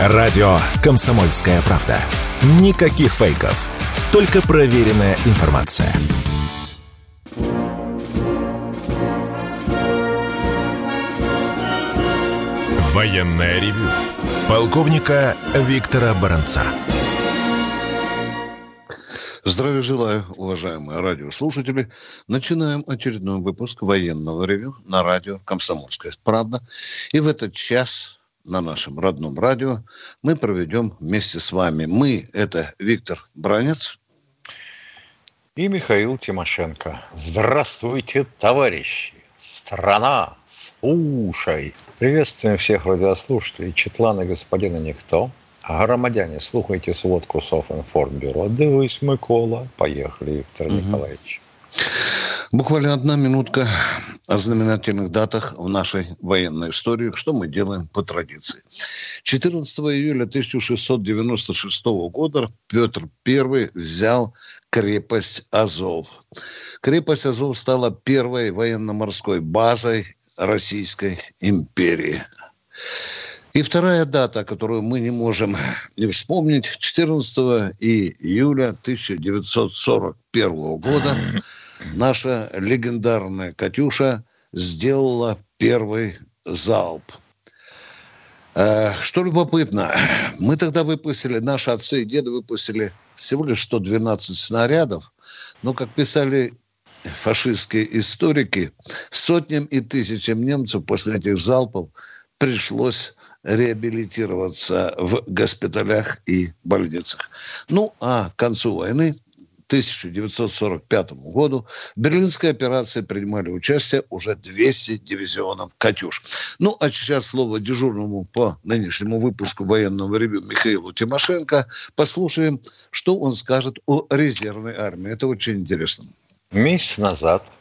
Радио «Комсомольская правда». Никаких фейков. Только проверенная информация. Военное ревю. Полковника Виктора Баранца. Здравия желаю, уважаемые радиослушатели. Начинаем очередной выпуск военного ревю на радио «Комсомольская правда». И в этот час на нашем родном радио мы проведем вместе с вами. Мы – это Виктор Бранец. И Михаил Тимошенко. Здравствуйте, товарищи! Страна, слушай! Приветствуем всех радиослушателей, Четлана господина Никто. А громадяне, слухайте сводку Софинформбюро. Дивись, Микола. Поехали, Виктор угу. Николаевич. Буквально одна минутка о знаменательных датах в нашей военной истории, что мы делаем по традиции. 14 июля 1696 года Петр I взял крепость Азов. Крепость Азов стала первой военно-морской базой Российской империи. И вторая дата, которую мы не можем не вспомнить, 14 июля 1941 года наша легендарная «Катюша» сделала первый залп. Э, что любопытно, мы тогда выпустили, наши отцы и деды выпустили всего лишь 112 снарядов, но, как писали фашистские историки, сотням и тысячам немцев после этих залпов пришлось реабилитироваться в госпиталях и больницах. Ну, а к концу войны 1945 году в Берлинской операции принимали участие уже 200 дивизионов «Катюш». Ну, а сейчас слово дежурному по нынешнему выпуску военного ревю Михаилу Тимошенко. Послушаем, что он скажет о резервной армии. Это очень интересно. Месяц назад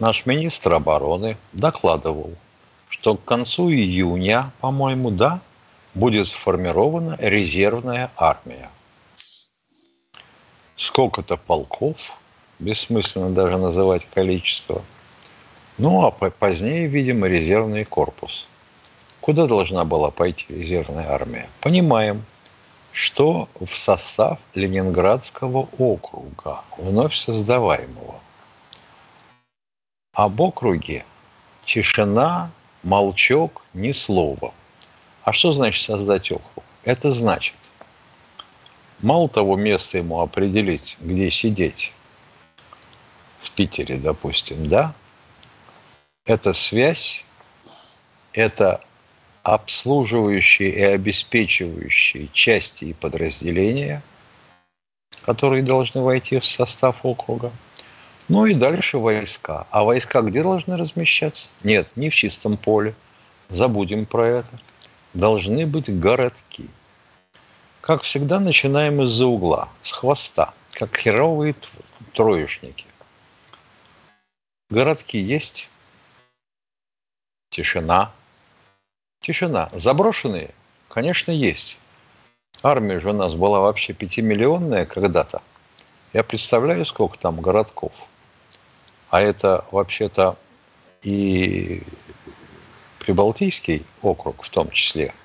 наш министр обороны докладывал, что к концу июня, по-моему, да, будет сформирована резервная армия сколько-то полков, бессмысленно даже называть количество. Ну, а позднее, видимо, резервный корпус. Куда должна была пойти резервная армия? Понимаем, что в состав Ленинградского округа, вновь создаваемого. Об округе тишина, молчок, ни слова. А что значит создать округ? Это значит Мало того, место ему определить, где сидеть. В Питере, допустим, да? Это связь, это обслуживающие и обеспечивающие части и подразделения, которые должны войти в состав округа. Ну и дальше войска. А войска где должны размещаться? Нет, не в чистом поле. Забудем про это. Должны быть городки – как всегда, начинаем из-за угла, с хвоста, как херовые троечники. Городки есть. Тишина. Тишина. Заброшенные? Конечно, есть. Армия же у нас была вообще пятимиллионная когда-то. Я представляю, сколько там городков. А это вообще-то и Прибалтийский округ в том числе –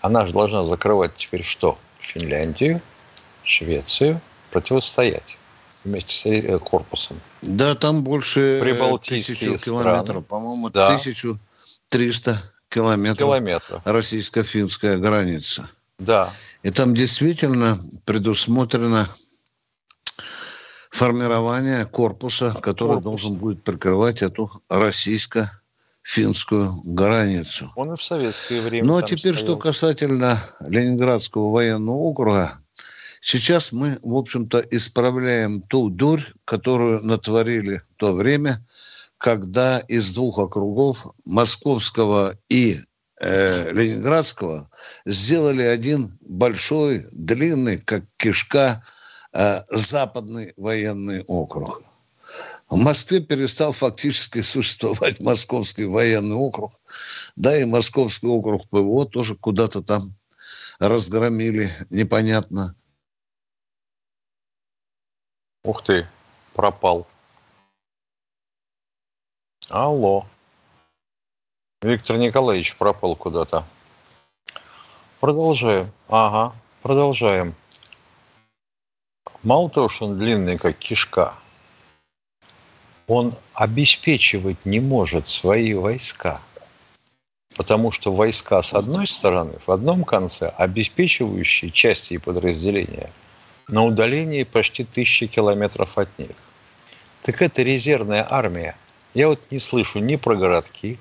она же должна закрывать теперь что? Финляндию, Швецию, противостоять вместе с э, корпусом. Да, там больше тысячу километров, по-моему, да. 1300 километров, километров. российско-финская граница. Да. И там действительно предусмотрено формирование корпуса, который Корпус. должен будет прикрывать эту российско финскую границу. Он и в советское время. Ну а теперь, стоял. что касательно Ленинградского военного округа, сейчас мы, в общем-то, исправляем ту дурь, которую натворили в то время, когда из двух округов, московского и э, ленинградского, сделали один большой, длинный, как кишка, э, западный военный округ. В Москве перестал фактически существовать Московский военный округ. Да, и Московский округ ПВО тоже куда-то там разгромили, непонятно. Ух ты, пропал. Алло. Виктор Николаевич пропал куда-то. Продолжаем. Ага, продолжаем. Мало того, что он длинный, как кишка, он обеспечивать не может свои войска. Потому что войска с одной стороны, в одном конце, обеспечивающие части и подразделения на удалении почти тысячи километров от них. Так это резервная армия. Я вот не слышу ни про городки,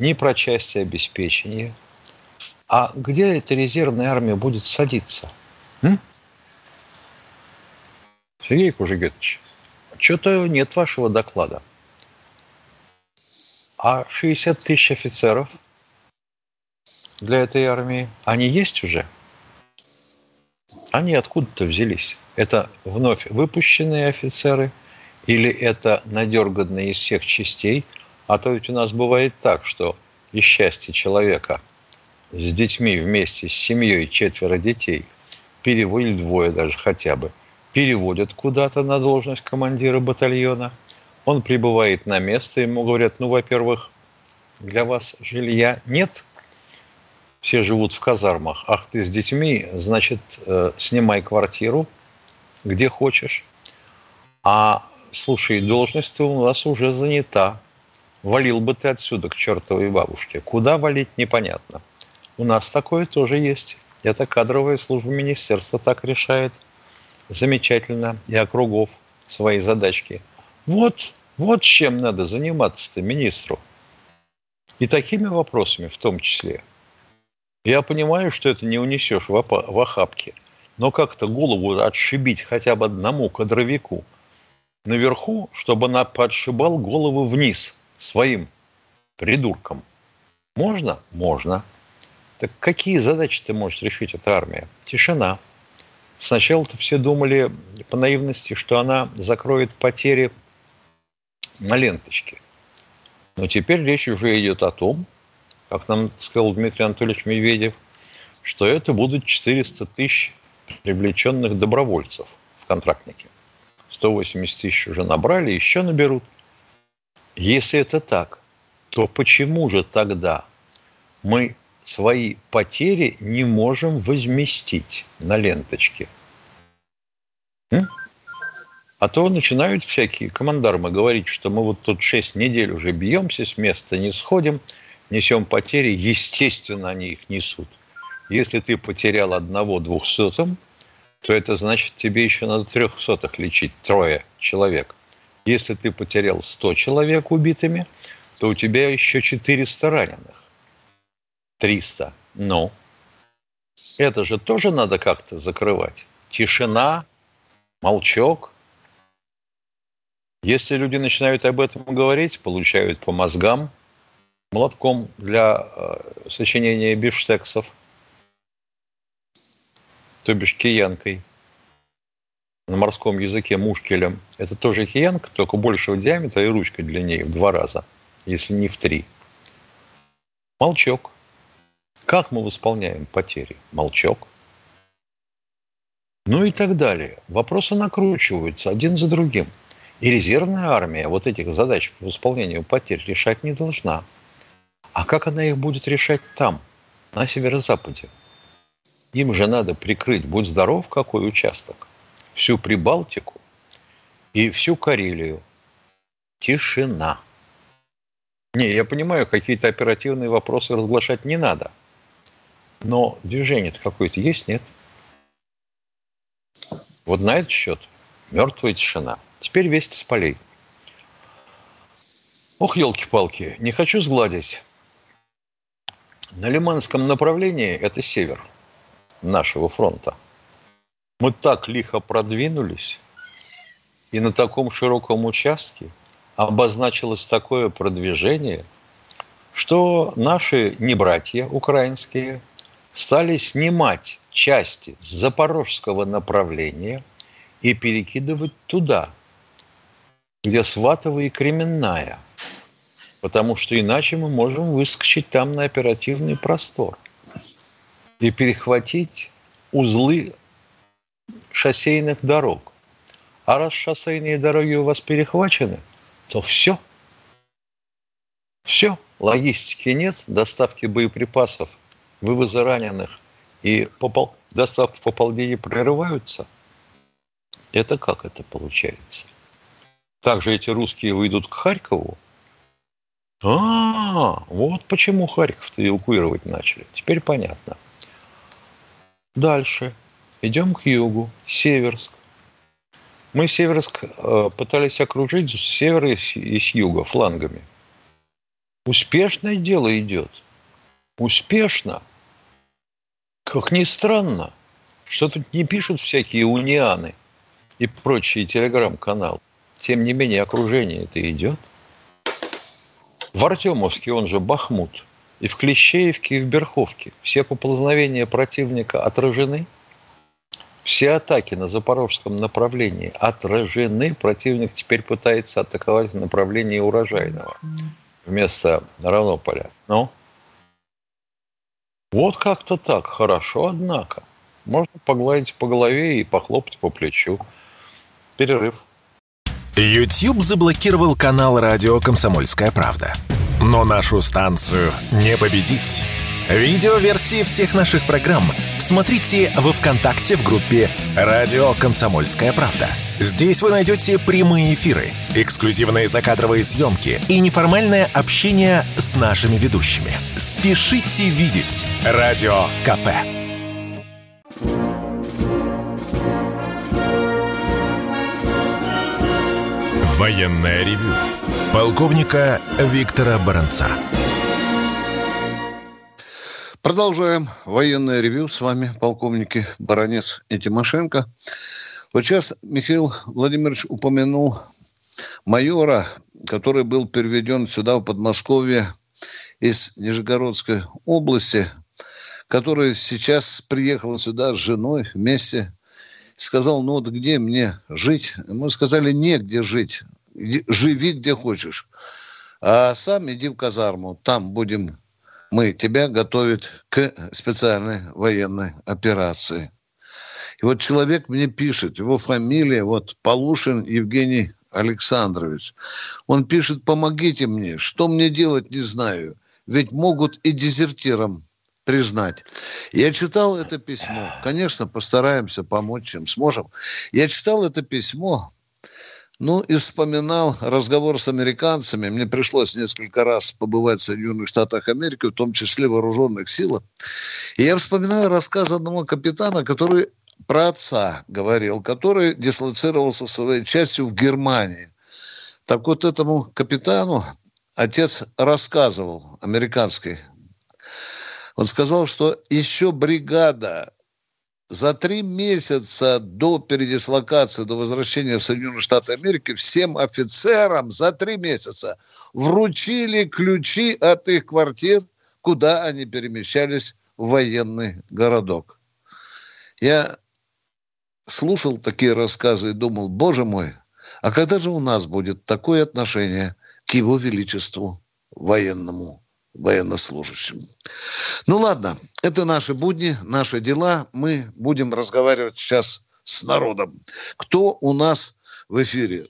ни про части обеспечения. А где эта резервная армия будет садиться? М? Сергей Кужегетович, что-то нет вашего доклада. А 60 тысяч офицеров для этой армии, они есть уже? Они откуда-то взялись? Это вновь выпущенные офицеры или это надерганные из всех частей? А то ведь у нас бывает так, что из счастья человека с детьми вместе с семьей четверо детей переводят двое даже хотя бы – переводят куда-то на должность командира батальона. Он прибывает на место, ему говорят, ну, во-первых, для вас жилья нет, все живут в казармах, ах ты с детьми, значит, э, снимай квартиру, где хочешь. А, слушай, должность у нас уже занята. Валил бы ты отсюда к чертовой бабушке. Куда валить, непонятно. У нас такое тоже есть. Это кадровая служба министерства так решает – замечательно и округов свои задачки. Вот, вот чем надо заниматься-то министру. И такими вопросами в том числе. Я понимаю, что это не унесешь в, в охапке, но как-то голову отшибить хотя бы одному кадровику наверху, чтобы она подшибал голову вниз своим придуркам. Можно? Можно. Так какие задачи ты можешь решить эта армия? Тишина – Сначала-то все думали по наивности, что она закроет потери на ленточке. Но теперь речь уже идет о том, как нам сказал Дмитрий Анатольевич Медведев, что это будут 400 тысяч привлеченных добровольцев в контрактнике. 180 тысяч уже набрали, еще наберут. Если это так, то почему же тогда мы свои потери не можем возместить на ленточке. А то начинают всякие командармы говорить, что мы вот тут 6 недель уже бьемся с места, не сходим, несем потери. Естественно, они их несут. Если ты потерял одного двухсотым, то это значит, тебе еще надо трехсотых лечить, трое человек. Если ты потерял 100 человек убитыми, то у тебя еще 400 раненых. 300. Ну, это же тоже надо как-то закрывать. Тишина, молчок. Если люди начинают об этом говорить, получают по мозгам молотком для э, сочинения бифштексов, то бишь киянкой, на морском языке мушкелем. Это тоже киянка, только большего диаметра и ручка длиннее в два раза, если не в три. Молчок – как мы восполняем потери? Молчок. Ну и так далее. Вопросы накручиваются один за другим. И резервная армия вот этих задач по восполнению потерь решать не должна. А как она их будет решать там, на северо-западе? Им же надо прикрыть, будь здоров, какой участок, всю Прибалтику и всю Карелию. Тишина. Не, я понимаю, какие-то оперативные вопросы разглашать не надо – но движение-то какое-то есть, нет? Вот на этот счет мертвая тишина. Теперь вести с полей. Ох, елки-палки, не хочу сгладить. На Лиманском направлении это север нашего фронта. Мы так лихо продвинулись, и на таком широком участке обозначилось такое продвижение, что наши небратья украинские стали снимать части с запорожского направления и перекидывать туда, где Сватова и Кременная. Потому что иначе мы можем выскочить там на оперативный простор и перехватить узлы шоссейных дорог. А раз шоссейные дороги у вас перехвачены, то все. Все. Логистики нет, доставки боеприпасов вывоза раненых и попол... доставки по полдень прерываются. Это как это получается? Также эти русские выйдут к Харькову? А, вот почему Харьков-то эвакуировать начали. Теперь понятно. Дальше. Идем к югу. Северск. Мы Северск э, пытались окружить с севера и с юга флангами. Успешное дело идет. Успешно. Как ни странно, что тут не пишут всякие унианы и прочие телеграм-каналы. Тем не менее, окружение это идет. В Артемовске, он же Бахмут, и в Клещеевке, и в Берховке все поползновения противника отражены – все атаки на запорожском направлении отражены. Противник теперь пытается атаковать в направлении урожайного вместо Равнополя. Ну? Вот как-то так. Хорошо, однако. Можно погладить по голове и похлопать по плечу. Перерыв. YouTube заблокировал канал радио «Комсомольская правда». Но нашу станцию не победить. Видеоверсии всех наших программ смотрите во ВКонтакте в группе «Радио Комсомольская правда». Здесь вы найдете прямые эфиры, эксклюзивные закадровые съемки и неформальное общение с нашими ведущими. Спешите видеть «Радио КП». Военная ревю. Полковника Виктора Баранца. Продолжаем военное ревю. С вами полковники Баранец и Тимошенко. Вот сейчас Михаил Владимирович упомянул майора, который был переведен сюда, в Подмосковье, из Нижегородской области, который сейчас приехал сюда с женой вместе. Сказал, ну вот где мне жить? Мы сказали, негде жить. Живи где хочешь. А сам иди в казарму, там будем мы тебя готовят к специальной военной операции. И вот человек мне пишет, его фамилия, вот Полушин Евгений Александрович. Он пишет, помогите мне, что мне делать, не знаю. Ведь могут и дезертиром признать. Я читал это письмо. Конечно, постараемся помочь, чем сможем. Я читал это письмо, ну и вспоминал разговор с американцами. Мне пришлось несколько раз побывать в Соединенных Штатах Америки, в том числе в вооруженных силах. И я вспоминаю рассказ одного капитана, который про отца говорил, который дислоцировался своей частью в Германии. Так вот этому капитану отец рассказывал, американский, он сказал, что еще бригада за три месяца до передислокации, до возвращения в Соединенные Штаты Америки, всем офицерам за три месяца вручили ключи от их квартир, куда они перемещались в военный городок. Я слушал такие рассказы и думал, боже мой, а когда же у нас будет такое отношение к его величеству военному? Военнослужащим. Ну ладно, это наши будни, наши дела. Мы будем разговаривать сейчас с народом. Кто у нас в эфире?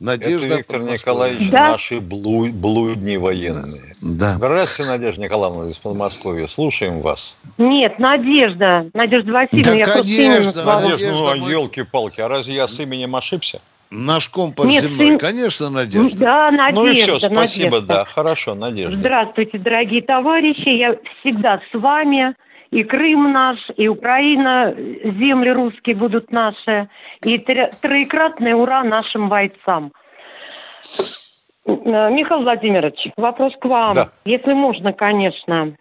Надежда Это Виктор Николаевич, да. наши блу, блудни военные. Да. Здравствуйте, Надежда Николаевна из Подмосковья. Слушаем вас. Нет, Надежда. Надежда Васильевна. Да, я конечно, Надежда, Надежда, ну, елки-палки, а разве я с именем ошибся? Наш компас Нет, земной, сын... конечно, Надежда. Да, Надежда. Ну и все, спасибо, Надежда. да, хорошо, Надежда. Здравствуйте, дорогие товарищи, я всегда с вами. И Крым наш, и Украина, земли русские будут наши, и троекратное ура нашим бойцам. Э, Михаил Владимирович, вопрос к вам, да. если можно, конечно.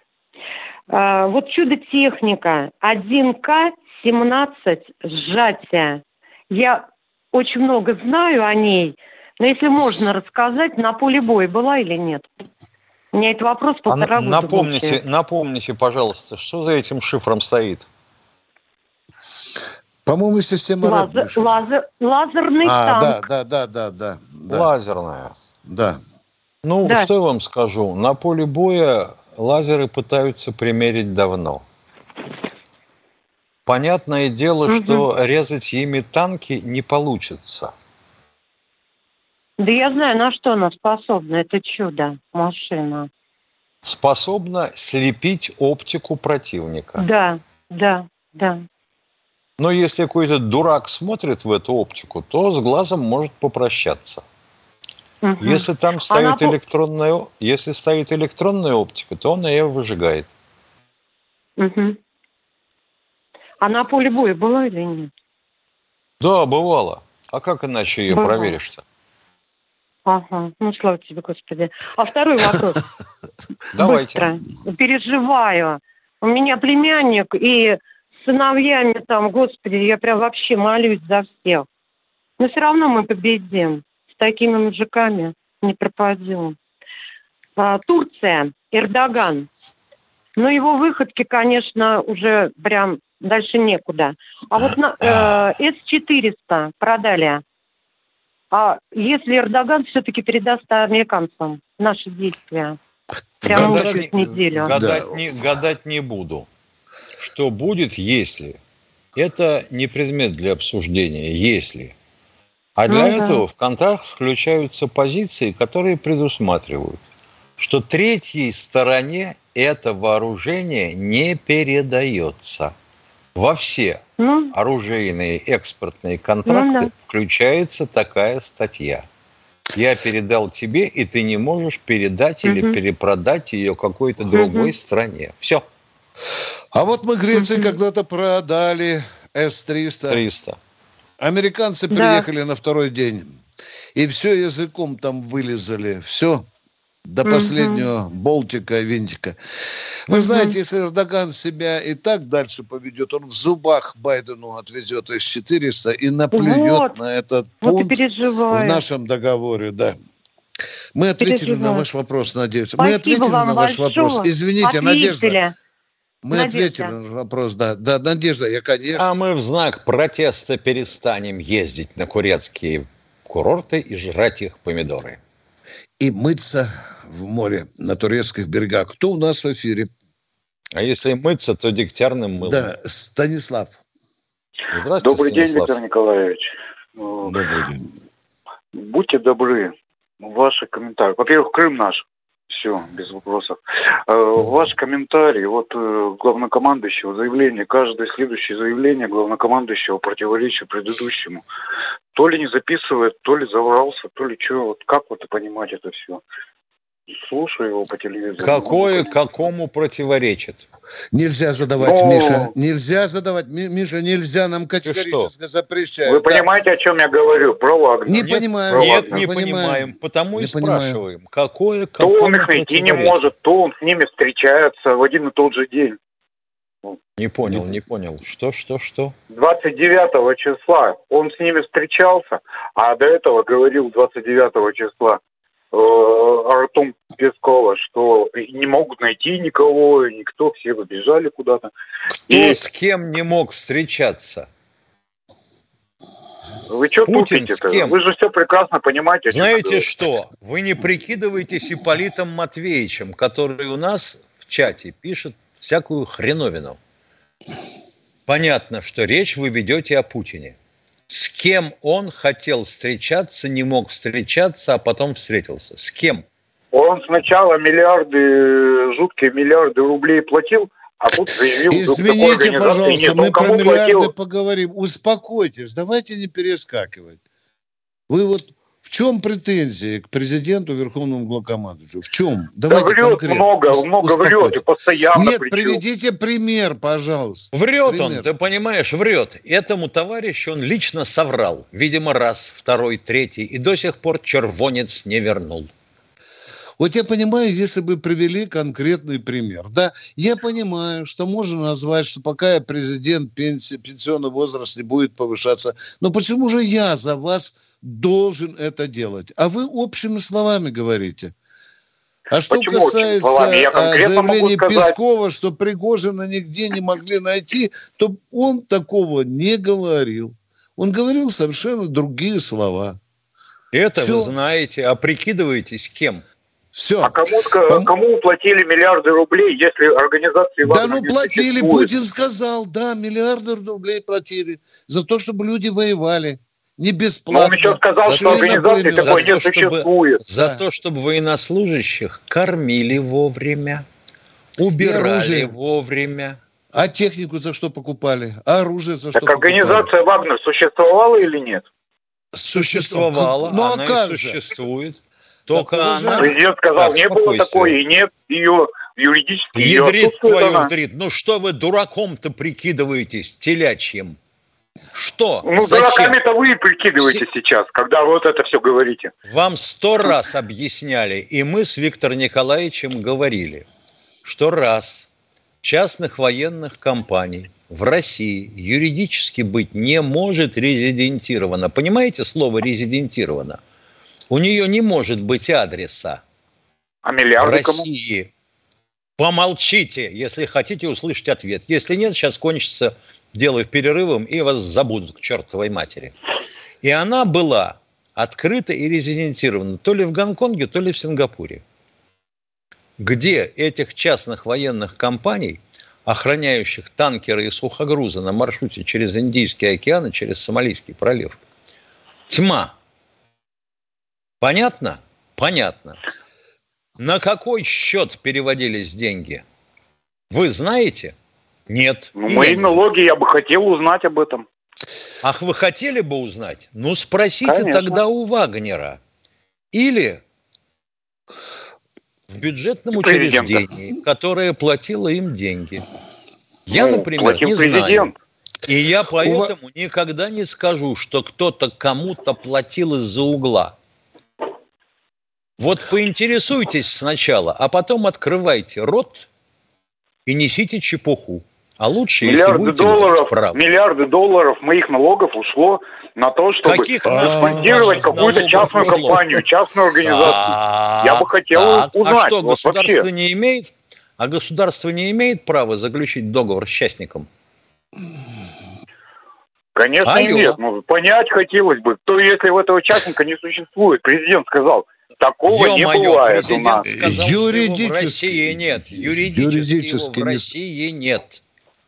Э, вот чудо-техника 1К-17 сжатия. Я очень много знаю о ней, но если можно рассказать, на поле боя была или нет? У меня это вопрос полтора а года. Напомните, напомните, пожалуйста, что за этим шифром стоит? По-моему, система лазер, лазер, Лазерный а, танк. Да, да, да, да, да. Лазерная. Да. Ну, да. что я вам скажу? На поле боя лазеры пытаются примерить давно. Понятное дело, угу. что резать ими танки не получится. Да я знаю, на что она способна. Это чудо, машина. способна слепить оптику противника. Да, да, да. Но если какой-то дурак смотрит в эту оптику, то с глазом может попрощаться. Угу. Если там стоит Она... электронная, если стоит электронная оптика, то он ее выжигает. Угу. А на поле боя была или нет? Да, бывало. А как иначе ее бывало. проверишь-то? Ага, ну слава тебе, Господи. А второй вопрос. Давайте. Быстро. Переживаю. У меня племянник и сыновьями там, Господи, я прям вообще молюсь за всех. Но все равно мы победим. С такими мужиками не пропадем. А, Турция, Эрдоган. Но его выходки, конечно, уже прям дальше некуда. А вот на, э, С-400 продали. А если Эрдоган все-таки передаст американцам наши действия? Прямо гадать, неделю. Гадать, да. не, гадать не буду. Что будет, если? Это не предмет для обсуждения, если. А для ну, этого да. в контракт включаются позиции, которые предусматривают, что третьей стороне это вооружение не передается. Во все ну, оружейные экспортные контракты ну, да. включается такая статья. Я передал тебе, и ты не можешь передать угу. или перепродать ее какой-то другой угу. стране. Все. А вот мы Греции угу. когда-то продали С-300. 300. Американцы да. приехали на второй день. И все языком там вылезали. Все до последнего угу. болтика, винтика. Вы угу. знаете, если Эрдоган себя и так дальше поведет, он в зубах Байдену отвезет из 400 и наплюет вот. на этот пункт вот в нашем договоре, да. Мы ответили переживаю. на ваш вопрос, Надежда. Спасибо Мы ответили на ваш вопрос. Извините, Ответили. Надежда. Мы Надежда. ответили на вопрос, да. Да, Надежда, я, конечно. А мы в знак протеста перестанем ездить на курецкие курорты и жрать их помидоры и мыться в море на турецких берегах. Кто у нас в эфире? А если мыться, то дегтярным мылом. Да, Станислав. Здравствуйте, Добрый Станислав. день, Виктор Николаевич. Добрый день. Будьте добры, ваши комментарии. Во-первых, Крым наш. Все, без вопросов. Э, ваш комментарий, вот э, главнокомандующего заявление, каждое следующее заявление главнокомандующего противоречит предыдущему то ли не записывает, то ли заврался, то ли что. Вот как вот понимать это все? Слушаю его по телевизору. Какое какому противоречит? Нельзя задавать, Но... Ну, Миша. Нельзя задавать. Миша, нельзя нам категорически запрещать. Вы да. понимаете, о чем я говорю? Про Вагнер. Не Нет, понимаем. Нет, не понимаем. понимаем. Потому не и понимаем. спрашиваем. Какое То он их найти не может, то он с ними встречается в один и тот же день. Не понял, не понял. Что, что, что? 29 числа он с ними встречался, а до этого говорил 29 числа э, Артем Пескова, что не могут найти никого, никто, все побежали куда-то. Кто И... с кем не мог встречаться? Вы что Путин тупите-то? С кем? Вы же все прекрасно понимаете. Знаете что? Вы не прикидываетесь Ипполитом Матвеевичем, который у нас в чате пишет всякую хреновину. Понятно, что речь вы ведете о Путине. С кем он хотел встречаться, не мог встречаться, а потом встретился? С кем? Он сначала миллиарды, жуткие миллиарды рублей платил, а тут заявил... Извините, пожалуйста, нет, мы про миллиарды платил? поговорим. Успокойтесь, давайте не перескакивать. Вы вот чем претензии к президенту, Верховному главкомандующему? В чем? Давайте да врет конкретно. много, много Успокойтесь. врет и постоянно. Нет, причем. приведите пример, пожалуйста. Врет пример. он, ты понимаешь, врет. Этому товарищу он лично соврал. Видимо, раз, второй, третий. И до сих пор червонец не вернул. Вот я понимаю, если бы привели конкретный пример. Да, я понимаю, что можно назвать, что пока я президент, пенсии, пенсионный возраст не будет повышаться. Но почему же я за вас должен это делать? А вы общими словами говорите. А что Почему касается а, заявления Пескова, что Пригожина нигде не могли найти, то он такого не говорил. Он говорил совершенно другие слова. Это Все. вы знаете, а прикидываетесь кем? Все. А кому, Пом... кому платили миллиарды рублей, если организации... Да ну платили, Путин сказал, да, миллиарды рублей платили за то, чтобы люди воевали. не бесплатно. Но он еще сказал, что организации такой не существует. За да. то, чтобы военнослужащих кормили вовремя, убирали вовремя. А технику за что покупали? А оружие за так что организация покупали? Вагнер существовала или нет? Существовала. Ну а как существует. Только так, она... Президент сказал, так, не было такой, и нет ее юридически. Ядрит твою она. Ну что вы дураком-то прикидываетесь, телячьим? Что? Ну, Зачем? дураками-то вы прикидываете С... сейчас, когда вот это все говорите. Вам сто раз объясняли, и мы с Виктором Николаевичем говорили, что раз частных военных компаний в России юридически быть не может резидентировано. Понимаете слово резидентировано? У нее не может быть адреса. А миллиарды в России. Кому? Помолчите, если хотите услышать ответ. Если нет, сейчас кончится дело перерывом, и вас забудут к чертовой матери. И она была открыта и резидентирована то ли в Гонконге, то ли в Сингапуре, где этих частных военных компаний, охраняющих танкеры и сухогрузы на маршруте через Индийский океан и через Сомалийский пролив, тьма. Понятно? Понятно. На какой счет переводились деньги? Вы знаете? Нет. Ну, мои налоги, я бы хотел узнать об этом. Ах, вы хотели бы узнать? Ну, спросите Конечно. тогда у Вагнера. Или в бюджетном учреждении, которое платило им деньги. Я, ну, например, не президент. знаю. И я поэтому У... никогда не скажу, что кто-то кому-то платил из-за угла. Вот поинтересуйтесь сначала, а потом открывайте рот и несите чепуху. А лучше, миллиарды если долларов, прав. Миллиарды долларов моих налогов ушло на то, чтобы Каких спонсировать какую-то частную ушло? компанию, частную организацию. А, Я бы хотел так, узнать. А что, государство не имеет? А государство не имеет права заключить договор с частником? Конечно, Алло. нет. Ну, понять хотелось бы, кто если у этого частника не существует. Президент сказал, Такого Ё не бывает у нас. Сказал, юридически. в России нет. Юридически, юридически в России нет.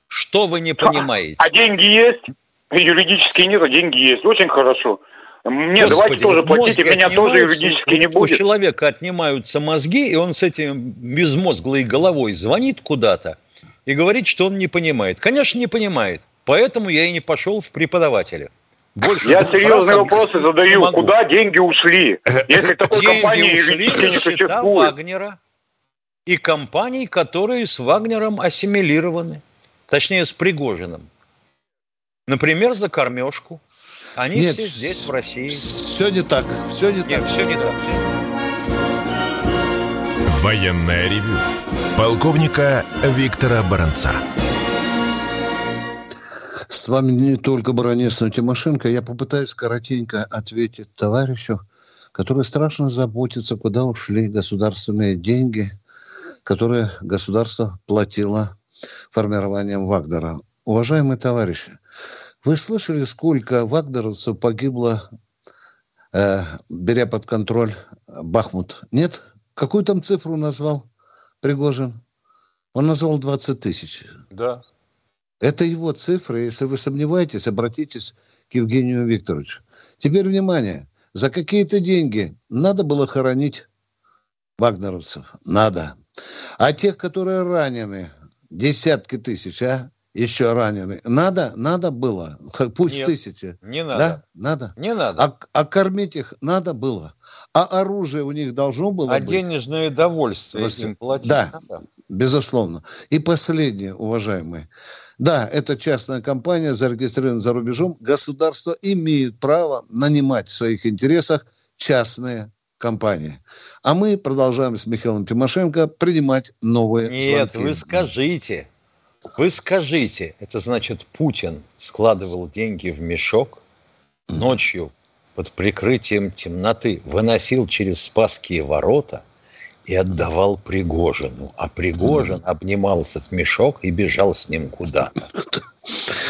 Что вы не понимаете? А, а деньги есть? Юридически нет, а деньги есть. Очень хорошо. Мне Господи, давайте тоже платите, меня тоже юридически не будет. У человека отнимаются мозги, и он с этим безмозглой головой звонит куда-то и говорит, что он не понимает. Конечно, не понимает. Поэтому я и не пошел в преподавателя. Больше Я серьезные вопросы задаю. Могу. Куда деньги ушли? Если такой деньги компании юридически не существует. Вагнера и компаний, которые с Вагнером ассимилированы. Точнее, с Пригожиным. Например, за кормежку. Они Нет, все здесь, в России. Все не так. Все не Нет, так. все не так. Военная ревю. Полковника Виктора Баранца. С вами не только Баранец, но Тимошенко. Я попытаюсь коротенько ответить товарищу, который страшно заботится, куда ушли государственные деньги, которые государство платило формированием Вагнера. Уважаемые товарищи, вы слышали, сколько вагнеровцев погибло, э, беря под контроль Бахмут? Нет? Какую там цифру назвал Пригожин? Он назвал 20 тысяч. Да. Это его цифры. Если вы сомневаетесь, обратитесь к Евгению Викторовичу. Теперь внимание. За какие-то деньги надо было хоронить вагнеровцев? Надо. А тех, которые ранены, десятки тысяч, а? Еще ранены. Надо? Надо было. Пусть Нет, тысячи. Не надо. Да? Надо? Не надо. А, а кормить их надо было. А оружие у них должно было а быть. А денежное довольствие Вас... им платить Да, надо? безусловно. И последнее, уважаемые. Да, это частная компания, зарегистрирована за рубежом. Государство имеет право нанимать в своих интересах частные компании. А мы продолжаем с Михаилом Тимошенко принимать новые Нет, звонки. вы скажите, вы скажите, это значит Путин складывал деньги в мешок ночью под прикрытием темноты, выносил через Спасские ворота – и отдавал Пригожину. А Пригожин обнимал этот мешок и бежал с ним куда-то.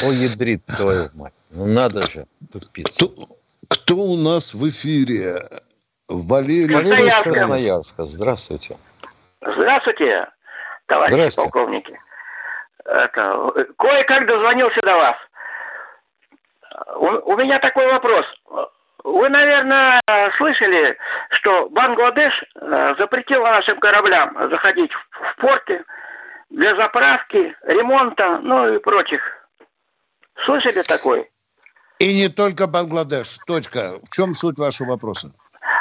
О, ядрит твою мать. Ну надо же, тупица. Кто, кто у нас в эфире? Валерий Валерий Красноярска. Здравствуйте. Здравствуйте, товарищи Здравствуйте. полковники. Это, кое-как дозвонился до вас. у, у меня такой вопрос. Вы, наверное, слышали, что Бангладеш э, запретил нашим кораблям заходить в порты для заправки, ремонта, ну и прочих. Слышали такое? И не только Бангладеш. Точка. В чем суть вашего вопроса?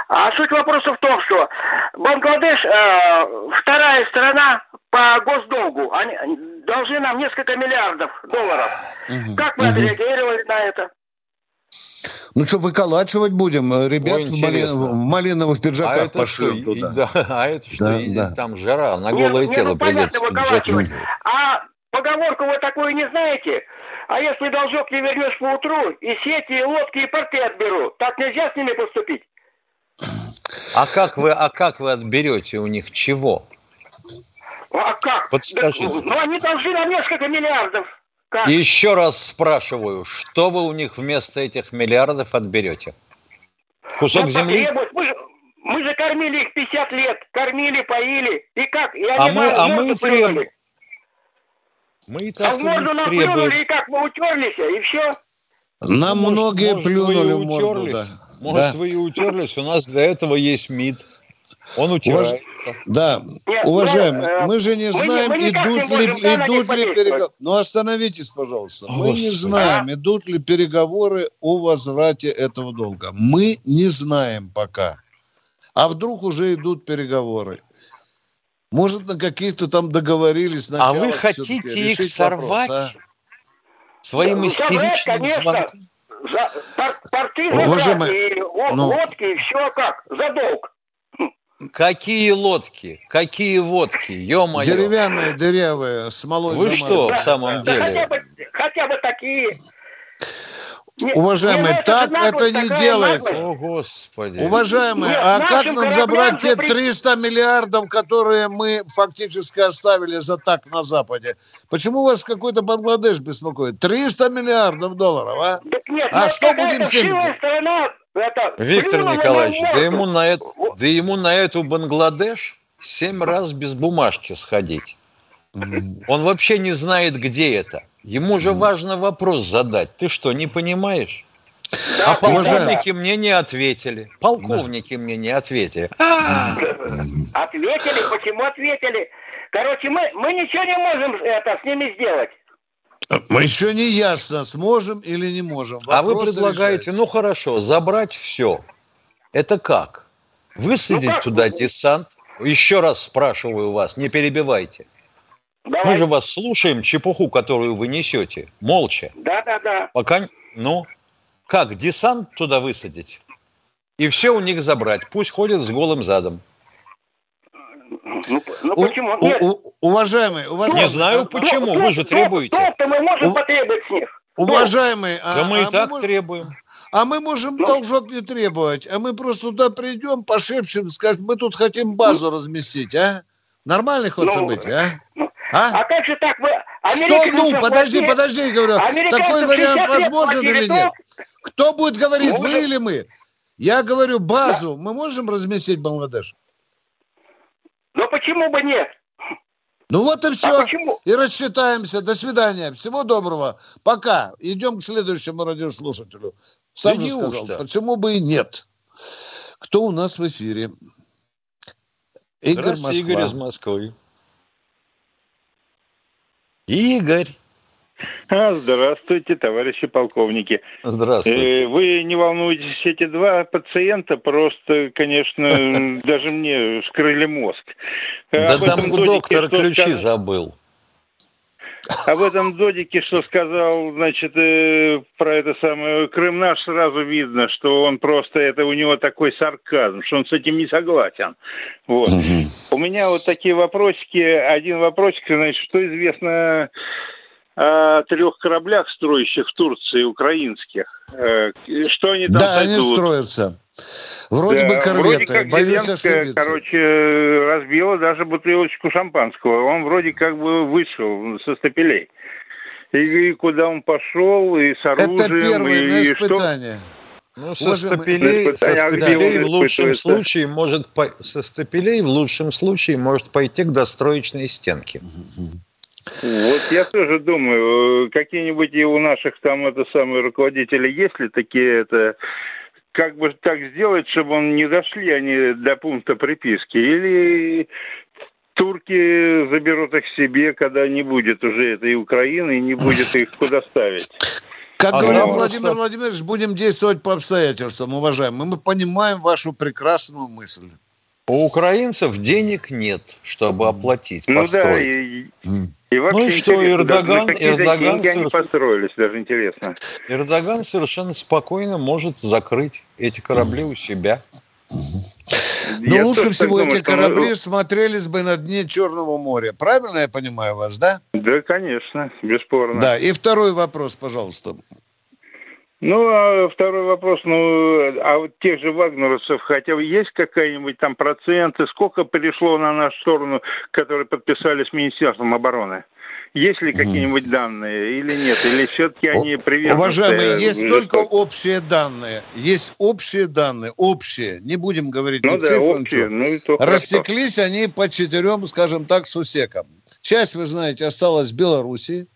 А суть вопроса в том, что Бангладеш э, вторая страна по госдолгу. Они должны нам несколько миллиардов долларов. Угу. Как вы отреагировали на это? Ну что, выколачивать будем? Ребят Ой, в, малин, в малиновых пиджаках а пошли что, туда. Да, а это что? Да, и, да. Там жара, на голое не, тело не, ну, придется выколачивать. А поговорку вы такую не знаете? А если должок не вернешь по утру, и сети, и лодки, и порты отберу, так нельзя с ними поступить? А как вы, а как вы отберете у них чего? А как? Подскажите. Да, ну, они должны на несколько миллиардов. Как? Еще раз спрашиваю, что вы у них вместо этих миллиардов отберете? Кусок ну, земли? Мы же, мы же кормили их 50 лет, кормили, поили. И как? И а мы, а мы требуем. Мы и так а можно нам требуем. и как мы утерлись, и все. Нам может, многие может, плюнули в морду, утерлись. Да. Может, да. вы и утерлись, у нас для этого есть МИД. Он утирается. Уваж... Да, Нет, уважаемые, ну, мы же не знаем, мы, мы идут ли, идут ли переговоры. Ну, остановитесь, пожалуйста. Господи. Мы не знаем, идут ли переговоры о возврате этого долга. Мы не знаем пока. А вдруг уже идут переговоры? Может, на каких-то там договорились. А вы хотите их сорвать вопрос, а? своим ну, истеричным звонком? За, порты Уважаемые, и ну, лодки, и все как, за долг. Какие лодки? Какие водки? Ё-моё. Деревянные, дырявые, смолой Вы что, в самом да, деле? Хотя бы, хотя бы такие. Уважаемые, так это не делается. О, Господи. Уважаемые, Нет, а как нам забрать те 300 миллиардов, которые мы фактически оставили за так на Западе? Почему вас какой-то Бангладеш беспокоит? 300 миллиардов долларов, а? Нет, а что будем с ними? Это Виктор Николаевич, да ему, на это, да ему на эту Бангладеш семь раз без бумажки сходить. Он вообще не знает, где это. Ему же важно вопрос задать. Ты что, не понимаешь? А полковники мне не ответили. Полковники мне не ответили. Ответили? Почему ответили? Короче, мы, мы ничего не можем это, с ними сделать. Мы еще не ясно, сможем или не можем. Вопрос а вы предлагаете, решается. ну хорошо, забрать все. Это как? Высадить ну, как? туда десант? Еще раз спрашиваю вас, не перебивайте. Давай. Мы же вас слушаем, чепуху, которую вы несете, молча. Да, да, да. Пока, ну, как, десант туда высадить? И все у них забрать. Пусть ходят с голым задом. Ну, ну почему? У, Нет. У, уважаемый, уважаемый. Не знаю почему, вы же требуете. То, мы можем у, потребовать с них. Уважаемый, а, да мы и а так мы требуем. А мы можем ну, должок не требовать, а мы просто туда придем, пошепчем, скажем, мы тут хотим базу ну, разместить, а? Нормальный ход ну, событий, а? Ну, а? а как же так? Вы... Что, ну, подожди, платили... подожди, говорю, такой вариант возможен или нет? Кто будет говорить, ну, вы или мы? Я говорю, базу да? мы можем разместить в Бангладеш? Но почему бы нет? Ну вот и все. А и рассчитаемся. До свидания. Всего доброго. Пока. Идем к следующему радиослушателю. Сам да же сказал, почему бы и нет. Кто у нас в эфире? Игорь Москва. Игорь из Москвы. Игорь. А, здравствуйте, товарищи полковники. Здравствуйте. Э, вы не волнуйтесь, эти два пациента просто, конечно, даже мне скрыли мозг. Да там доктор ключи забыл. А в этом додике, что сказал, значит, э, про это самое Крым наш, сразу видно, что он просто, это у него такой сарказм, что он с этим не согласен. Вот. Угу. У меня вот такие вопросики. Один вопросик, значит, что известно о трех кораблях, строящих в Турции, украинских. Э, что они там Да, они строятся. Вроде да, бы корветы, вроде как боюсь ошибиться. короче, разбила даже бутылочку шампанского. Он вроде как бы вышел со стапелей. И, куда он пошел, и с оружием. Это первое и, испытание. Что... Ну, со стапелей, со стапелей в лучшем случае может по... со стапелей в лучшем случае может пойти к достроечной стенке. Вот я тоже думаю, какие-нибудь и у наших там это самые руководители есть ли такие это как бы так сделать, чтобы он не дошли они до пункта приписки? Или турки заберут их себе, когда не будет уже этой Украины и не будет их куда ставить? Как а говорил Владимир Владимирович, будем действовать по обстоятельствам, уважаемые. Мы понимаем вашу прекрасную мысль. У украинцев денег нет, чтобы оплатить ну да, и, и вообще ну и что, Эрдоган, Эрдоган соверш... они построились, даже интересно. Эрдоган совершенно спокойно может закрыть эти корабли у себя. Но я лучше всего думаю, эти корабли мы... смотрелись бы на дне Черного моря. Правильно я понимаю вас, да? Да, конечно, бесспорно. Да, и второй вопрос, пожалуйста. Ну, а второй вопрос, ну, а вот тех же вагнеровцев, хотя есть какая-нибудь там проценты, сколько перешло на нашу сторону, которые подписали с Министерством обороны? Есть ли какие-нибудь данные или нет? Или все-таки они привержены? Уважаемые, есть только общие данные. Есть общие данные, общие. Не будем говорить ну, да, цифры. Общие, ну, Рассеклись хорошо. они по четырем, скажем так, сусекам. Часть, вы знаете, осталась в Беларуси.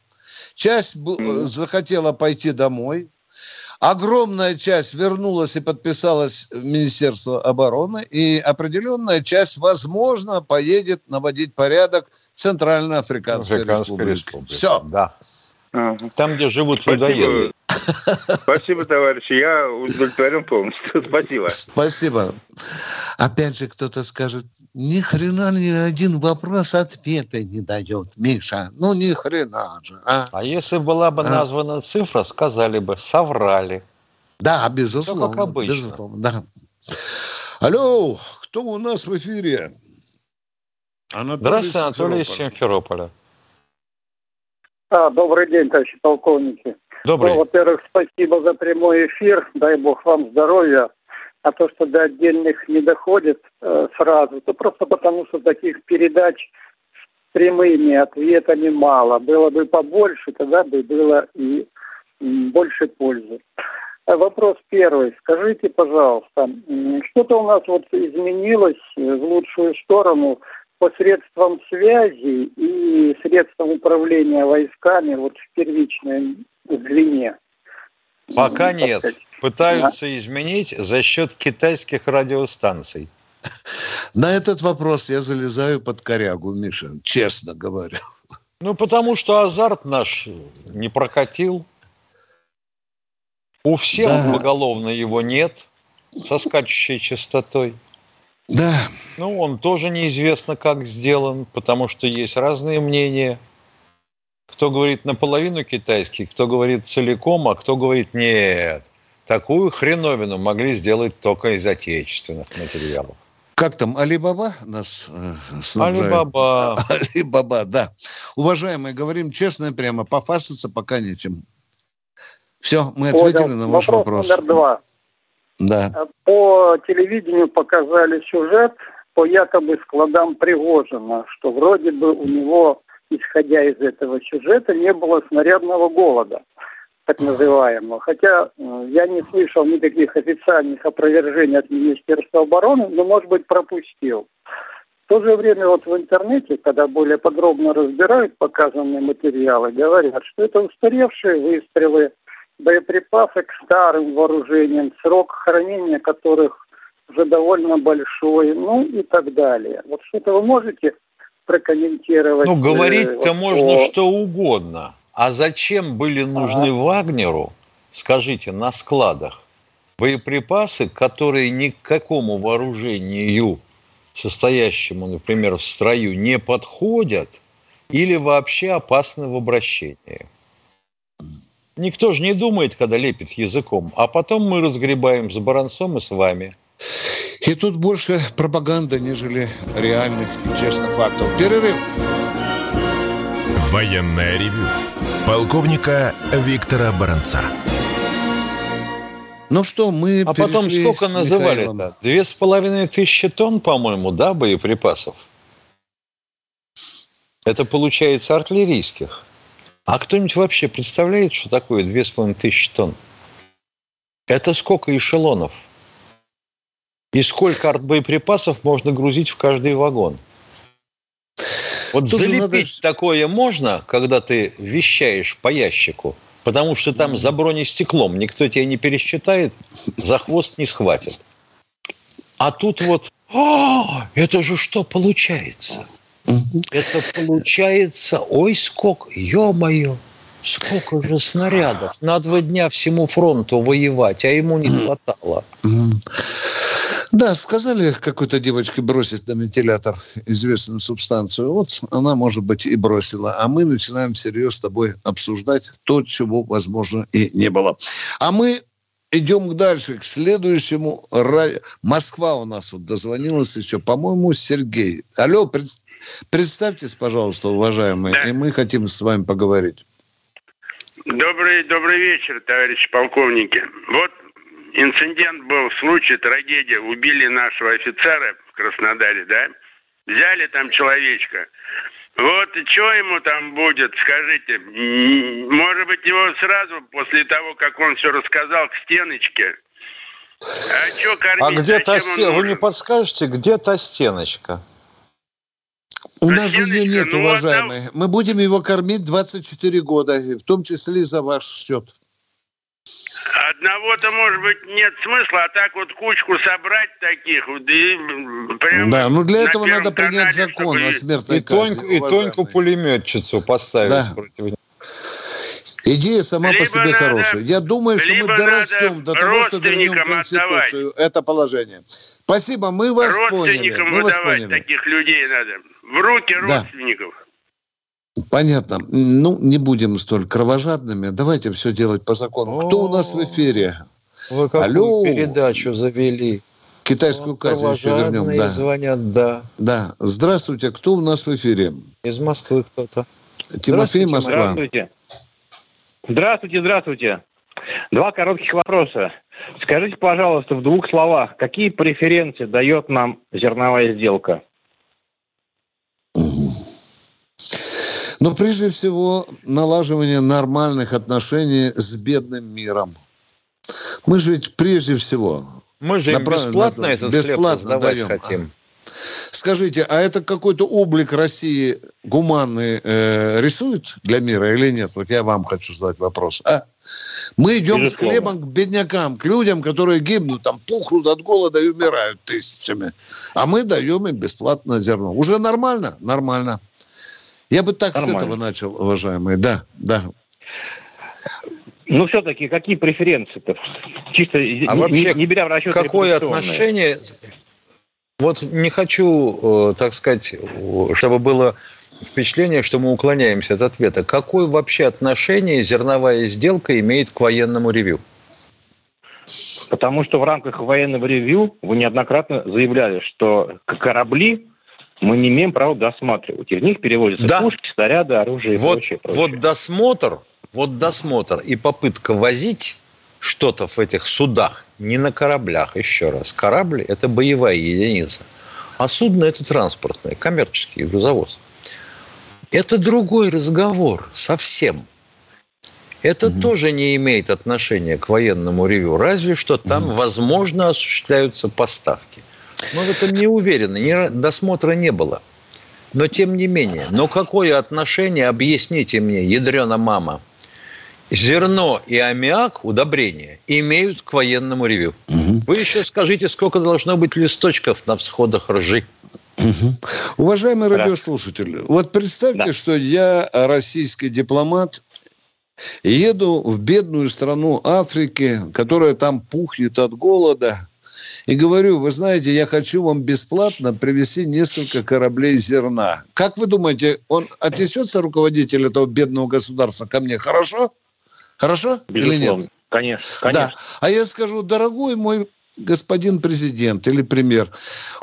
Часть захотела пойти домой Огромная часть вернулась и подписалась в Министерство обороны, и определенная часть, возможно, поедет наводить порядок в Центральноафриканской Республике. Республике. Все. Да. Там, где живут людоеды. Спасибо, товарищи. Я удовлетворен полностью. Спасибо. Спасибо. Опять же, кто-то скажет, ни хрена ни один вопрос ответа не дает, Миша. Ну, ни хрена же. А, а если была бы а? названа цифра, сказали бы, соврали. Да, безусловно. Все как обычно. Безусловно, да. Алло, кто у нас в эфире? Анатолий Здравствуйте, Анатолий из Симферополя. А, добрый день, товарищи полковники. Добрый. Ну, во-первых, спасибо за прямой эфир. Дай бог вам здоровья. А то, что до отдельных не доходит э, сразу, то просто потому, что таких передач с прямыми ответами мало. Было бы побольше, тогда бы было и больше пользы. А вопрос первый. Скажите, пожалуйста, что-то у нас вот изменилось в лучшую сторону посредством связи и средством управления войсками вот в первичной звене? Пока нет. Пытаются да. изменить за счет китайских радиостанций. На этот вопрос я залезаю под корягу, Миша, честно говоря. Ну, потому что азарт наш не прокатил. У всех да. поголовно его нет со скачущей частотой. Да. Ну, он тоже неизвестно, как сделан, потому что есть разные мнения. Кто говорит наполовину китайский, кто говорит целиком, а кто говорит нет. Такую хреновину могли сделать только из отечественных материалов. Как там, Алибаба нас э, снабжает? Алибаба. Алибаба, да. Уважаемые, говорим честно и прямо, пофасаться пока нечем. Все, мы ответили Понял. на ваш вопрос. Вопрос номер два. Да. По телевидению показали сюжет по якобы складам Пригожина, что вроде бы у него, исходя из этого сюжета, не было снарядного голода, так называемого. Хотя э, я не слышал никаких официальных опровержений от Министерства обороны, но, может быть, пропустил. В то же время вот в интернете, когда более подробно разбирают показанные материалы, говорят, что это устаревшие выстрелы, боеприпасы к старым вооружениям, срок хранения которых уже довольно большой, ну и так далее. Вот что-то вы можете прокомментировать? Ну, говорить-то э, можно о... что угодно. А зачем были нужны ага. Вагнеру, скажите, на складах боеприпасы, которые ни к какому вооружению, состоящему, например, в строю, не подходят или вообще опасны в обращении? Никто же не думает, когда лепит языком. А потом мы разгребаем с баранцом и с вами. И тут больше пропаганды, нежели реальных и честных фактов. Перерыв. Военная ревю. Полковника Виктора Баранца. Ну что, мы А потом сколько называли-то? Две с половиной тысячи тонн, по-моему, да, боеприпасов? Это получается артиллерийских. А кто-нибудь вообще представляет, что такое 2500 тонн? Это сколько эшелонов? И сколько боеприпасов можно грузить в каждый вагон? Вот Тоже залепить надо- такое можно, когда ты вещаешь по ящику, потому что там за бронестеклом никто тебя не пересчитает, за хвост не схватит. А тут вот, «А, это же что получается? Это получается, ой, сколько, ё-моё, сколько же снарядов. На два дня всему фронту воевать, а ему не хватало. Да, сказали какой-то девочке бросить на вентилятор известную субстанцию. Вот она, может быть, и бросила. А мы начинаем всерьез с тобой обсуждать то, чего, возможно, и не было. А мы идем дальше, к следующему. Москва у нас вот дозвонилась еще, по-моему, Сергей. Алло, пред- представьтесь, пожалуйста, уважаемые, Да. и мы хотим с вами поговорить. Добрый, добрый вечер, товарищи полковники. Вот инцидент был, случай, трагедия. Убили нашего офицера в Краснодаре, да? Взяли там человечка. Вот и что ему там будет, скажите? Может быть, его сразу после того, как он все рассказал, к стеночке? А что кормить? А где та стеночка? Вы не подскажете, где та стеночка? У нас же ее Стеночка, нет, ну, уважаемые. Мы будем его кормить 24 года, в том числе и за ваш счет. Одного-то, может быть, нет смысла, а так вот кучку собрать таких, вот, и Да, ну для на этого надо принять канале, закон чтобы о и- смертной И, Тоньку, казни. и уважаемые. Тоньку пулеметчицу поставить Да. против него. Идея сама по Либо себе надо- хорошая. Я думаю, что мы дорастем до того, что вернем родственникам Конституцию. Это положение. Спасибо, мы вас поняли. Родственникам Мы вас выдавать поняли. таких людей надо. В руки Да. родственников. Понятно. Ну, не будем столь кровожадными. Давайте все делать по закону. Кто у нас в эфире? Вы какую Алло. передачу завели? Китайскую Вот казнь еще вернем. Да. звонят, да. да. Здравствуйте, кто у нас в эфире? Из Москвы кто-то. Тимофей, Москва. Здравствуйте. Здравствуйте, здравствуйте. Два коротких вопроса. Скажите, пожалуйста, в двух словах, какие преференции дает нам зерновая сделка? Но прежде всего налаживание нормальных отношений с бедным миром. Мы же ведь прежде всего Мы же им бесплатно направо. этот Бесплатно даем. хотим. Скажите, а это какой-то облик России гуманный э, рисует для мира или нет? Вот я вам хочу задать вопрос. А? Мы идем с Безусловно. хлебом к беднякам, к людям, которые гибнут, там пухнут от голода и умирают тысячами. А мы даем им бесплатное зерно. Уже нормально? Нормально. Я бы так Нормально. с этого начал, уважаемые. Да, да. Ну, все-таки, какие преференции-то? Чисто А не, вообще, не беря в расчет Какое отношение... Вот не хочу, э, так сказать, э, чтобы было впечатление, что мы уклоняемся от ответа. Какое вообще отношение зерновая сделка имеет к военному ревю? Потому что в рамках военного ревью вы неоднократно заявляли, что корабли мы не имеем права досматривать. И в них перевозятся Да. пушки, снаряды, оружие и Вот, прочее, прочее. вот досмотр, вот досмотр и попытка возить что-то в этих судах, не на кораблях, еще раз. Корабли – это боевая единица, а судно – это транспортное, коммерческий грузовоз. Это другой разговор совсем. Это тоже не имеет отношения к военному ревю, разве что там, возможно, осуществляются поставки. Мы в этом не уверены, ни- досмотра не было. Но тем не менее, но какое отношение, объясните мне, ядрена мама, зерно и аммиак, удобрения, имеют к военному ревю? Вы еще скажите, сколько должно быть листочков на всходах ржи? Мгм. Уважаемый Да. радиослушатель, вот представьте, Да. что я российский дипломат, еду в бедную страну Африки, которая там пухнет от голода, и говорю, вы знаете, я хочу вам бесплатно привезти несколько кораблей зерна. Как вы думаете, он отнесется, руководитель этого бедного государства, ко мне? Хорошо? Хорошо или Безусловно. нет? Конечно, конечно. Да. А я скажу, дорогой мой господин президент или премьер,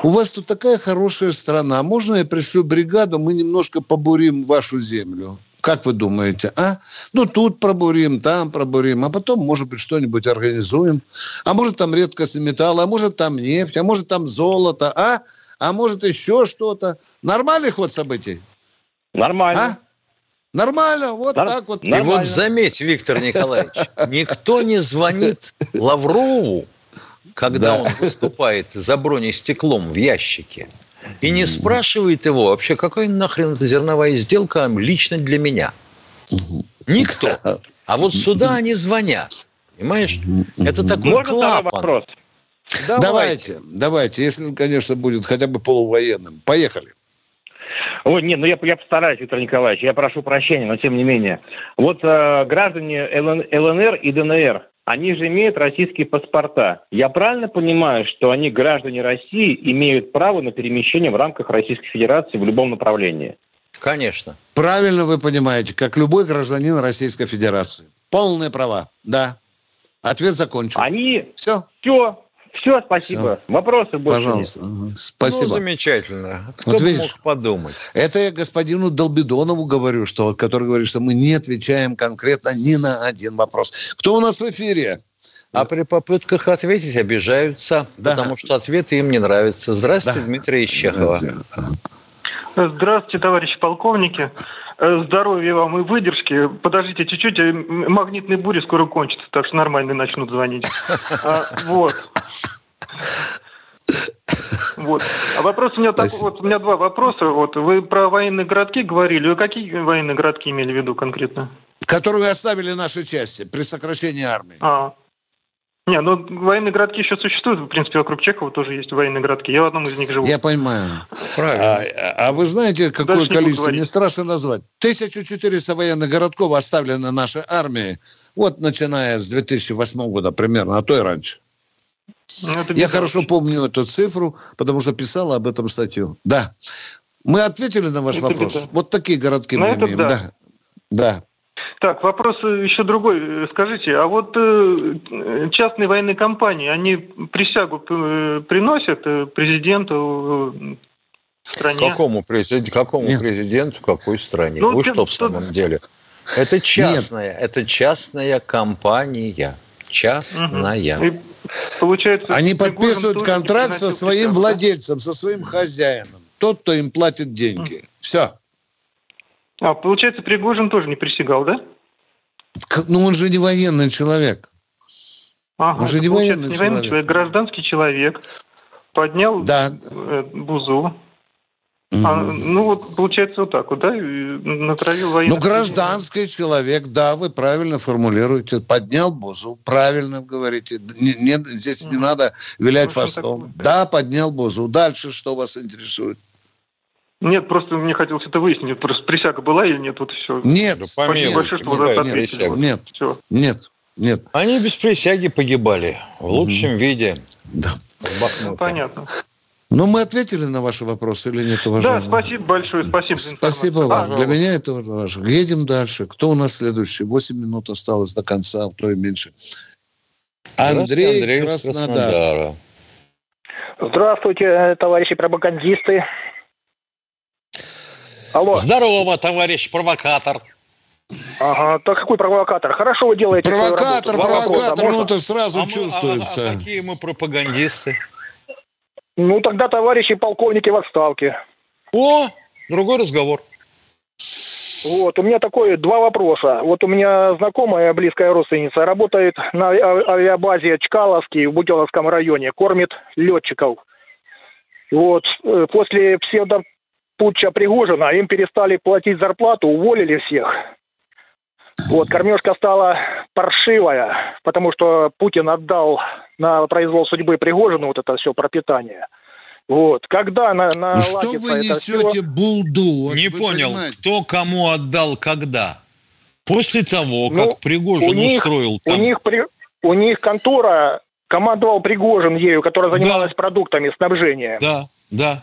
у вас тут такая хорошая страна. Можно я пришлю бригаду, мы немножко побурим вашу землю? Как вы думаете, а? Ну, тут пробурим, там пробурим, а потом, может быть, что-нибудь организуем. А может, там редкостный металл, а может, там нефть, а может, там золото, а? А может, еще что-то. Нормальный ход событий? Нормально. А? Нормально, вот Нар- так вот. И Нормально. вот заметь, Виктор Николаевич, никто не звонит Лаврову, когда Да. он выступает за бронестеклом в ящике. И не спрашивает его вообще, какая нахрен эта зерновая сделка лично для меня. Никто. А вот сюда они звонят. Понимаешь? Это такой Можно клапан. вопрос? Давайте, давайте, если он, конечно, будет хотя бы полувоенным. Поехали. Ой, нет, ну я, я постараюсь, Виктор Николаевич, я прошу прощения, но тем не менее. Вот э, граждане ЛН, ЛНР и ДНР, они же имеют российские паспорта. Я правильно понимаю, что они, граждане России, имеют право на перемещение в рамках Российской Федерации в любом направлении? Конечно. Правильно вы понимаете, как любой гражданин Российской Федерации. Полные права, да. Ответ закончен. Они... Все. Все, все, спасибо. Всё. Вопросы больше Пожалуйста. нет. Спасибо. Ну, замечательно. Кто Вот видишь. мог подумать? Это я господину Долбидонову говорю, что, который говорит, что мы не отвечаем конкретно ни на один вопрос. Кто у нас в эфире? А при попытках ответить обижаются, Да. потому что ответы им не нравятся. Здравствуйте, Да. Дмитрий из Чехова. Здравствуйте, товарищи полковники. Э, Здоровья вам и выдержки. Подождите чуть-чуть, э, магнитные бури скоро кончатся, так что нормально начнут звонить. А, вот. Вот. А вопрос у меня такой, вот у меня два вопроса. Вот вы про военные городки говорили. Вы какие военные городки имели в виду конкретно? Которую оставили наши части при сокращении армии. А. Не, ну военные городки еще существуют. В принципе, вокруг Чехова тоже есть военные городки. Я в одном из них живу. Я понимаю. Правильно. А, а вы знаете, какое Дальше не количество, говорить. не страшно назвать, 1400 военных городков оставлены нашей армией, вот начиная с 2008 года примерно, а то и раньше. Ну, Я хорошо помню эту цифру, потому что писала об этом статью. Да. Мы ответили на ваш Это вопрос. беда. Вот такие городки На мы это имеем. да. Да. Да. Так, вопрос э, еще другой. Э, Скажите, а вот э, частные военные компании, они присягу приносят президенту стране? Какому, президенту, какому Нет. президенту, какой стране? Ну, Вы что в тут- самом деле? Это частная, это частная компания. Частная. И получается, Они подписывают контракт со своим владельцем, со своим хозяином. Тот, кто им платит деньги. Все. А, получается, Пригожин тоже не присягал, да? Ну, он же не военный человек. Ага, Он же не военный не военный человек. человек, гражданский человек. Поднял Да. э, бузу. А, ну вот получается вот так вот, да? Натравил военных. Ну, гражданский человек, да, вы правильно формулируете. Поднял бузу, правильно говорите. Не- здесь не Мгм. надо вилять общем, фастом. Да, поднял бузу. Дальше что вас интересует? Нет, просто мне хотелось это выяснить. Вот Просто присяга была или нет, вот и все. Нет, Да Спасибо помилуйте, большое, что вы какая за это ответили. присяга? нет, Все. нет, нет. Они без присяги погибали в лучшем виде. Да. Ну, понятно. Ну, мы ответили на ваши вопросы или нет, Да, уважаемые? спасибо большое, спасибо за. Спасибо вам. Пожалуйста. Для меня это важно. Едем дальше. Кто у нас следующий? Восемь минут осталось до конца, а то и меньше. Андрей, из Краснодар. Краснодара. Здравствуйте, товарищи пропагандисты. Алло. Здорово, товарищ провокатор. Ага, так какой провокатор? Хорошо вы делаете Провокатор, вопроса провокатор, можно? ну это сразу А мы- а- чувствуется. а какие мы пропагандисты? Ну, тогда товарищи полковники в отставке. О, другой разговор. Вот, у меня такое два вопроса. Вот у меня знакомая, близкая родственница, работает на ави- авиабазе Чкаловский в Бутиловском районе, кормит летчиков. Вот, э, после псевдопутча Пригожина им перестали платить зарплату, уволили всех. Вот, кормежка стала паршивая, потому что Путин отдал на произвол судьбы Пригожину вот это все пропитание. Вот, когда на, Ну, наладится Что вы это всё- несете булду? Вот Не понял, понимаете? кто кому отдал когда? После того, Ну, как Пригожин у них- устроил У там... них, при- у них контора командовал Пригожин ею, которая занималась продуктами снабжения. Да, да.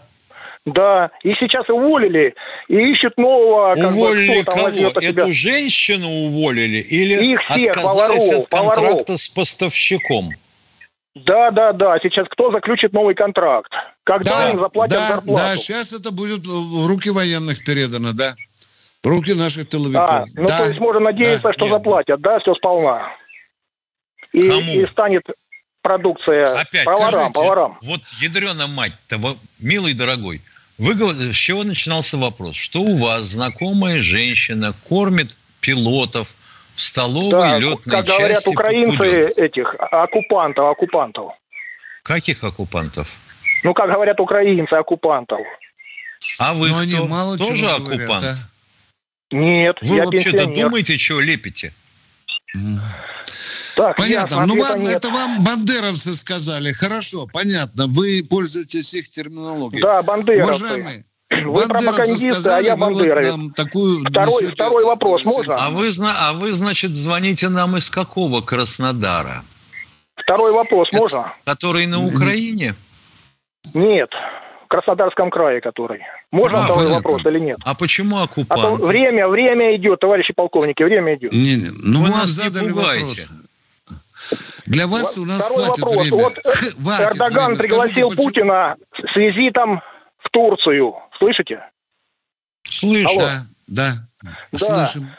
Да, и сейчас уволили, и ищут нового, как бы, Уволили кто там кого? возьмет на себя. Эту женщину уволили или Их всех, отказались поваров, от контракта поваров. с поставщиком? Да, да, да, сейчас кто заключит новый контракт? Когда Да, им заплатят да, зарплату? да, сейчас это будет в руки военных передано, да. В руки наших А, тыловиков. ну да. то есть можно надеяться, да, что нет. заплатят, да, все сполна. И, Кому? и станет продукция Опять, поварам, скажите, поварам. вот ядрена мать-то, милый дорогой, вы, с чего начинался вопрос? Что у вас знакомая женщина кормит пилотов в столовой Да, летной как говорят части украинцы Кукурёнка? этих оккупантов, оккупантов. Каких оккупантов? Ну, как говорят украинцы, оккупантов. А вы Но они мало Тоже оккупант? говорят, а? Нет, Вы вообще-то думаете, что лепите? Так, Понятно. ясно, ну, вам, нет. это вам бандеровцы сказали. Хорошо, понятно. Вы пользуетесь их терминологией. Да, бандеровцы. Уважаемые, Вы бандеровцы пропагандисты, а сказали, я вы вот бандеровец. нам такую Второй, несете- второй вопрос можно? А вы, зна- а вы, значит, звоните нам из какого Краснодара? Второй вопрос можно? Который на Украине? Нет. В Краснодарском крае который. Можно А, второй понятно. вопрос или нет? А почему А то оккупант? время, время идет, товарищи полковники, время идет. Не, не, ну Вы нас не задали пугайте. вопрос. Для вас у нас Второй хватит вопрос. времени. Вот э, Хватит Эрдоган времени. пригласил Скажите, почему- Путина с визитом в Турцию. Слышите? Слышь, Алло. Да, да. Да. Слышим.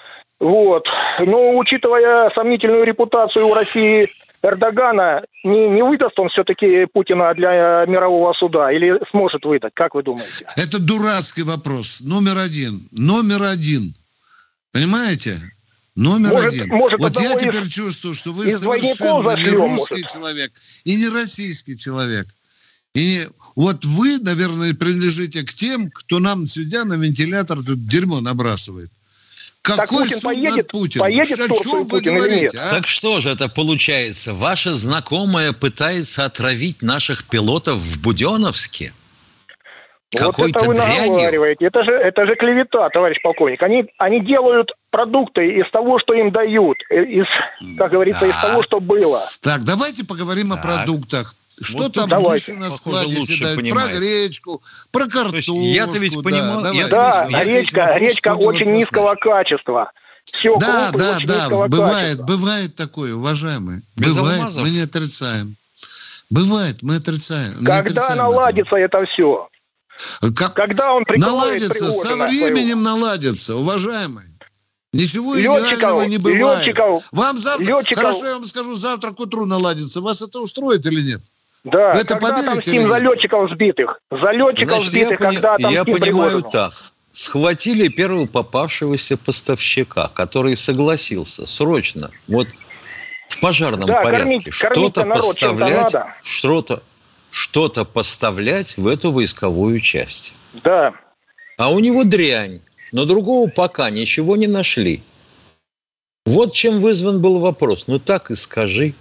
Вот. Ну, учитывая сомнительную репутацию у России Эрдогана, не, не выдаст он все-таки Путина для мирового суда или сможет выдать? Как вы думаете? Это дурацкий вопрос. Номер один. Номер один. Понимаете? Номер Может- один. может, вот я из- теперь чувствую, что вы совершенно не зашлем, русский может. человек и не российский человек. И вот вы, наверное, принадлежите к тем, кто нам сюда на вентилятор тут дерьмо набрасывает. Так Какой Путин суд поедет- над Путиным? поедет О чем вы Путин говорите, а? Так что же это получается? Ваша знакомая пытается отравить наших пилотов в Буденовске? Какой-то вот это вы дрянью? наговариваете. Это же, это же клевета, товарищ полковник. Они, они делают продукты из того, что им дают. э, Из, как говорится, из Да. того, что было. Так, давайте поговорим о Так. продуктах. Что Вот там давайте. на Похоже, складе лучше седают? Про понимаете. гречку, про картошку. я-то ведь Да, давайте. Да, я ответил речка, вопрос, речка очень низкого качества. Все, Да, да, да, бывает, качества. бывает такое, уважаемые. Без бывает, алмазов? мы не отрицаем. Бывает, мы отрицаем. Когда отрицаем наладится это все? Как- Когда он наладится, со временем наладится, уважаемые. Ничего идеального Летчиков, не бывает. летчиков, Вам завтра, летчиков- хорошо, я вам скажу, завтра к утру наладится. Вас это устроит или нет? Да, Вы это когда там с нет? за летчиков сбитых? За летчиков Значит, я, сбитых, пони- когда там я ним понимаю так. Схватили первого попавшегося поставщика, который согласился срочно, вот в пожарном Да, порядке, кормить- что-то поставлять, что-то, что-то поставлять в эту войсковую часть. Да. А у него дрянь, но другого пока ничего не нашли. Вот чем вызван был вопрос. Ну так и скажи.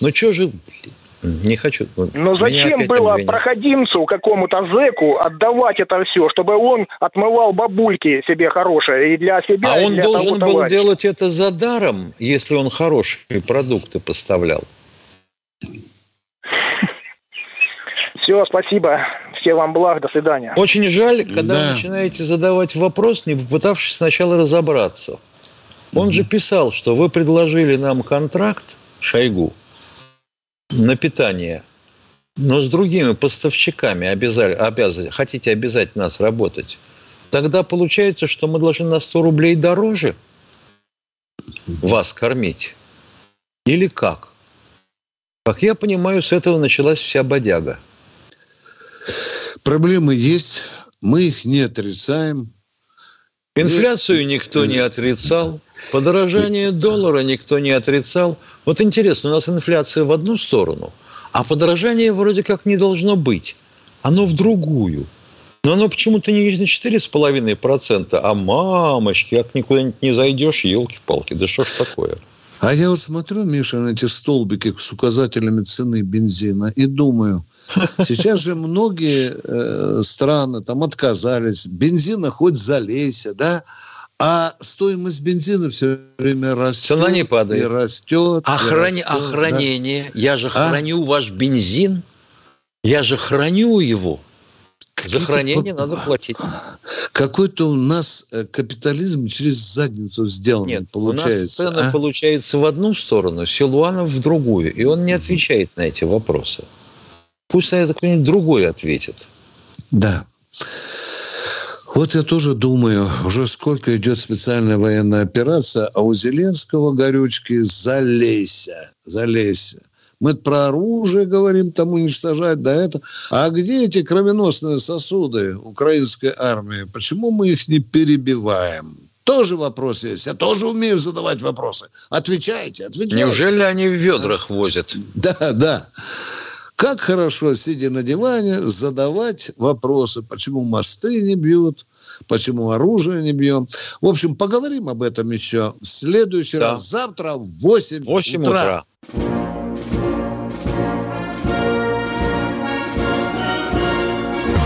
Ну что же, блин, не хочу. Но Ну, зачем опять было обвинят. проходимцу, какому-то зэку, отдавать это все, чтобы он отмывал бабульки себе хорошие и для себя, А и он для должен того был товарища? делать это за даром, если он хорошие продукты поставлял. Все, спасибо. Всем вам благ, до свидания. Очень жаль, когда Да. вы начинаете задавать вопрос, не попытавшись сначала разобраться. Он же писал, что вы предложили нам контракт, Шойгу, на питание, но с другими поставщиками обязали, обязали, хотите обязать нас работать. Тогда получается, что мы должны на 100 рублей дороже вас кормить. Или как? Как я понимаю, с этого началась вся бодяга. Проблемы есть, мы их не отрицаем. Инфляцию никто не отрицал, подорожание доллара никто не отрицал. Вот интересно, у нас инфляция в одну сторону, а подорожание вроде как не должно быть. Оно в другую. Но оно почему-то не на 4,5%, а мамочки, как никуда не зайдешь, елки-палки, да что ж такое? А я вот смотрю, Миша, на эти столбики с указателями цены бензина и думаю, сейчас же многие э, страны там отказались, бензина хоть залейся, да, а стоимость бензина все время растет. Цена не падает. И растет. А, и храни- растет, а да. хранение? Я же А? храню ваш бензин, я же храню его. За хранение надо платить. Какой-то у нас э, капитализм через задницу сделан, Нет, получается. у нас цены а? получается в одну сторону, Силуанов в другую. И он не отвечает на эти вопросы. Пусть на это кто-нибудь другой ответит. Да. Вот я тоже думаю, уже сколько идет специальная военная операция, а у Зеленского горючки залейся, залейся. Мы про оружие говорим, там уничтожать, да это. А где эти кровеносные сосуды украинской армии? Почему мы их не перебиваем? Тоже вопрос есть. Я тоже умею задавать вопросы. Отвечайте, отвечайте. Неужели они в ведрах возят? Да, да. Как хорошо, сидя на диване, задавать вопросы, почему мосты не бьют, почему оружие не бьем. В общем, поговорим об этом еще в следующий Да. раз. Завтра в 8, 8 утра. утра.